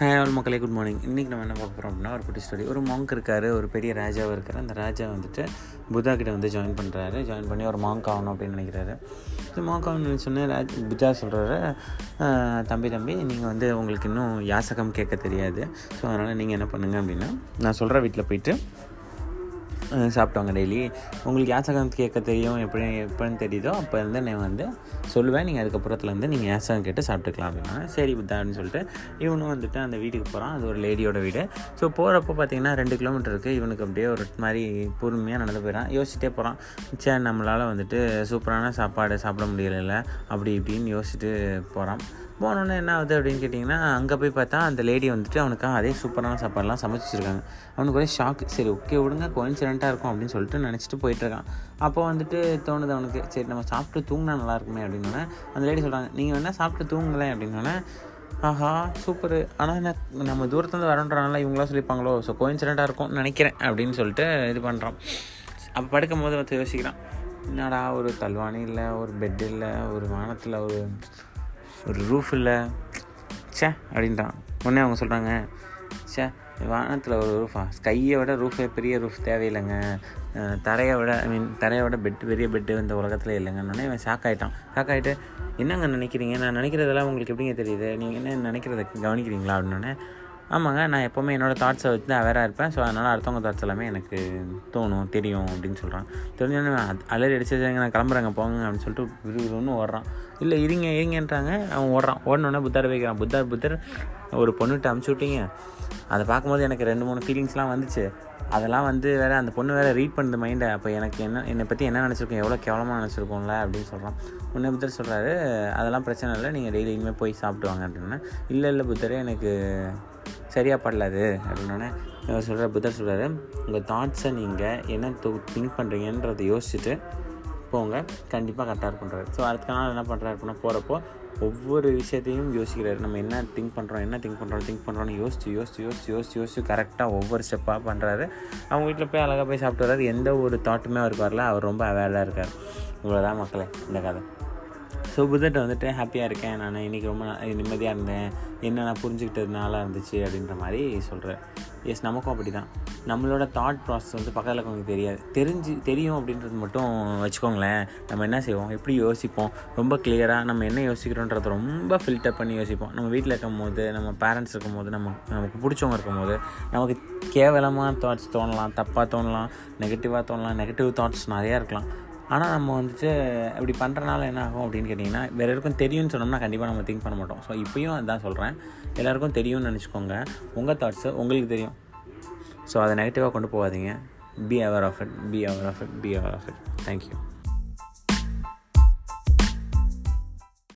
ஹே all மக்களே good morning இன்றைக்கி நம்ம என்ன பார்க்க போகிறோம் அப்படின்னா ஒரு குட்டி ஸ்டோரி ஒரு மாங்க் இருக்கார் ஒரு பெரிய ராஜாவாக இருக்கார். அந்த ராஜா வந்துட்டு புத்தா கிட்ட வந்து ஜாயின் பண்ணுறாரு ஜாயின் பண்ணி ஒரு மாங்க் ஆகணும் அப்படின்னு நினைக்கிறாரு. ஸோ மாங்க் ஆகணும்னு சொன்னேன் ராஜ் புத்தா சொல்கிறாரு தம்பி தம்பி நீங்கள் வந்து உங்களுக்கு இன்னும் யாசகம் கேட்க தெரியாது. ஸோ அதனால் நீங்கள் என்ன பண்ணுங்கள் அப்படின்னா நான் சொல்கிற வீட்டில் போயிட்டு அஹ் சாப்பிட்டவங்க டெய்லி உங்களுக்கு யாசகம் கேட்க தெரியும் எப்படி எப்படின்னு தெரியுதோ அப்போ இருந்து நான் வந்து சொல்லுவேன். நீங்கள் அதுக்கப்புறத்துலேருந்து நீங்கள் யாசகம் கேட்டு சாப்பிட்டுக்கலாம் அப்படின்னா சரி புத்தா அப்படின்னு சொல்லிட்டு இவனும் வந்துட்டு அந்த வீட்டுக்கு போகிறான் அது ஒரு லேடியோட வீடு. ஸோ போகிறப்போ பார்த்தீங்கன்னா ரெண்டு கிலோமீட்டர் இருக்குது இவனுக்கு அப்படியே ஒரு மாதிரி பொறுமையாக நடந்து போயிடான் யோசிச்சிட்டே போகிறான் சே நம்மளால் வந்துட்டு சூப்பரான சாப்பாடு சாப்பிட முடியல அப்படி இப்படின்னு யோசிச்சுட்டு போகிறான் போனோன்னே என்ன ஆகுது அப்படின்னு கேட்டிங்கன்னா அங்கே போய் பார்த்தா அந்த லேடி வந்துட்டு அவனுக்காக அதே சூப்பரான சாப்பாடுலாம் சமைச்சு வச்சுருக்காங்க. அவனுக்கு ஒரே ஷாக் சரி ஓகே விடுங்க கோயின்சிடென்ட்டாக இருக்கும் அப்படின்னு சொல்லிட்டு நினச்சிட்டு போயிட்டுருக்கான் அப்போ வந்துட்டு தோணுது அவனுக்கு சரி நம்ம சாப்பிட்டு தூங்கினா நல்லாயிருக்குமே அப்படின்னோடனே அந்த லேடி சொல்கிறாங்க நீங்கள் வேணால் சாப்பிட்டு தூங்கலை அப்படின்னோடனே ஆஹா சூப்பரு ஆனால் என்ன நம்ம தூரத்துலேருந்து வரன்றனால இவங்களாம் சொல்லிப்பாங்களோ? ஸோ கோயின்சிடென்ட்டாக இருக்கும்னு நினைக்கிறேன் அப்படின்னு சொல்லிட்டு இது பண்ணுறான் அப்போ படுக்கும் போது வந்து யோசிக்கிறான் என்னடா ஒரு தல்வானி இல்லை ஒரு பெட் இல்லை ஒரு வானத்தில் ஒரு ஒரு ரூஃப் இல்லை. ச்சே அப்படின்ட்டான் உடனே அவங்க சொல்கிறாங்க ச்சே வானத்தில் ஒரு ரூஃபா ஸ்கையை விட ரூஃபே பெரிய ரூஃப் தேவையில்லைங்க. தரையை விட ஐ மீன் தரையை விட பெட் பெரிய பெட்டு இந்த உலகத்தில் இல்லைங்கன்னொடனே இவன் ஷாக் ஆகிட்டான் ஷாக் ஆகிட்டு என்னங்க நினைக்கிறீங்க? நான் நினைக்கிறதெல்லாம் உங்களுக்கு எப்படிங்க தெரியுது? நீங்கள் என்ன நினைக்கிறத கவனிக்கிறீங்களா? அப்படின்னோடனே ஆமாங்க நான் எப்போவுமே என்னோடய தாட்ஸை வச்சு தான் அவேராக இருப்பேன். ஸோ அதனால் அடுத்தவங்க தாட்ஸ் எல்லாமே எனக்கு தோணும் தெரியும் அப்படின்னு சொல்கிறான் தெரிஞ்சோடனே அ- அலறி அடிச்சதுங்க நான் கிளம்புறேங்க போங்க அப்படின்னு சொல்லிட்டு விறுவிறுன்னு ஓடுறான். இல்லை இருங்க இருங்கன்றாங்க. அவன் ஓடுறான். ஓடனோடனே புத்தர் வைக்கிறான். புத்தர் புத்தர் ஒரு பொண்ணுகிட்ட அமுச்சு விட்டீங்க. அதை பார்க்கும்போது எனக்கு ரெண்டு மூணு ஃபீலிங்ஸ்லாம் வந்துச்சு. அதெல்லாம் வந்து வேறு அந்த பொண்ணு வேறு ரீட் பண்ணுது மைண்டை அப்போ எனக்கு என்ன என்னை பற்றி என்ன நினச்சிருக்கோம்? எவ்வளோ கேவலமாக நினச்சிருக்கோம்ல? அப்படின்னு சொல்கிறான் உன்னை புத்தர் சொல்கிறாரு அதெல்லாம் பிரச்சனை இல்லை. நீங்கள் டெய்லி இனிமேல் போய் சாப்பிட்டு வாங்க. அப்படின்னா. இல்லை இல்லை புத்தரே எனக்கு சரியாக படலாது அப்படின்னோடனே சொல்கிற புத்தர் சொல்கிறாரு உங்கள் தாட்ஸை நீங்கள் என்ன திங்க் பண்ணுறீங்கன்றதை யோசிச்சுட்டு போங்க. கண்டிப்பாக கரெக்டாக இருக்குன்றாரு ஸோ அடுத்த நாள் என்ன பண்ணுறாரு அப்படின்னா போகிறப்போ ஒவ்வொரு விஷயத்தையும் யோசிக்கிறாரு. நம்ம என்ன திங்க் பண்ணுறோம் என்ன திங்க் பண்ணுறோம் திங்க் பண்ணுறோன்னு யோசிச்சு யோசிச்சு யோசிச்சு யோசிச்சு யோசிச்சு கரெக்டாக ஒவ்வொரு ஸ்டெப்பாக பண்ணுறாரு அவங்க வீட்டில் போய் அழகாக போய் சாப்பிட்டு வர்றாரு. எந்த ஒரு தாட்டுமே அவருக்கு வரல அவர் ரொம்ப அவேர்டாக இருக்கார். இவ்வளோதான் மக்களே இந்த கதை. ஸோ புதட்ட வந்துட்டு ஹாப்பியாக இருக்கேன். நான் இன்றைக்கி ரொம்ப நிம்மதியாக இருந்தேன். என்ன நான் புரிஞ்சுக்கிட்டதுனால இருந்துச்சு அப்படின்ற மாதிரி சொல்கிறேன் எஸ் நமக்கும் அப்படி தான் நம்மளோட தாட் ப்ராசஸ் வந்து பக்கத்தில் இருக்கவங்களுக்கு தெரியாது. தெரிஞ்சு தெரியும் அப்படின்றது மட்டும் வச்சுக்கோங்களேன். நம்ம என்ன செய்வோம்? எப்படி யோசிப்போம்? ரொம்ப கிளியராக நம்ம என்ன யோசிக்கிறோன்றத ரொம்ப ஃபில்டர் பண்ணி யோசிப்போம். நம்ம வீட்டில் இருக்கும் போது நம்ம பேரண்ட்ஸ் இருக்கும் போது நம்ம நமக்கு பிடிச்சவங்க இருக்கும் போது நமக்கு கேவலமான தாட்ஸ் தோணலாம். தப்பாக தோணலாம். நெகட்டிவாக தோணலாம். நெகட்டிவ் தாட்ஸ் நிறையா இருக்கலாம். ஆனால் நம்ம வந்துட்டு இப்படி பண்ணுறனால என்ன ஆகும் அப்படின்னு கேட்டிங்கன்னா வேறு யாருக்கும் தெரியும்னு சொன்னோம்னா கண்டிப்பாக நம்ம திங்க் பண்ண மாட்டோம். ஸோ இப்போயும் அதான் சொல்கிறேன் எல்லாருக்கும் தெரியும்னு நினச்சிக்கோங்க. உங்கள் தாட்ஸு உங்களுக்கு தெரியும். ஸோ அதை நெகட்டிவாக கொண்டு போகாதீங்க. Be aware of it be aware of it be aware of it thank you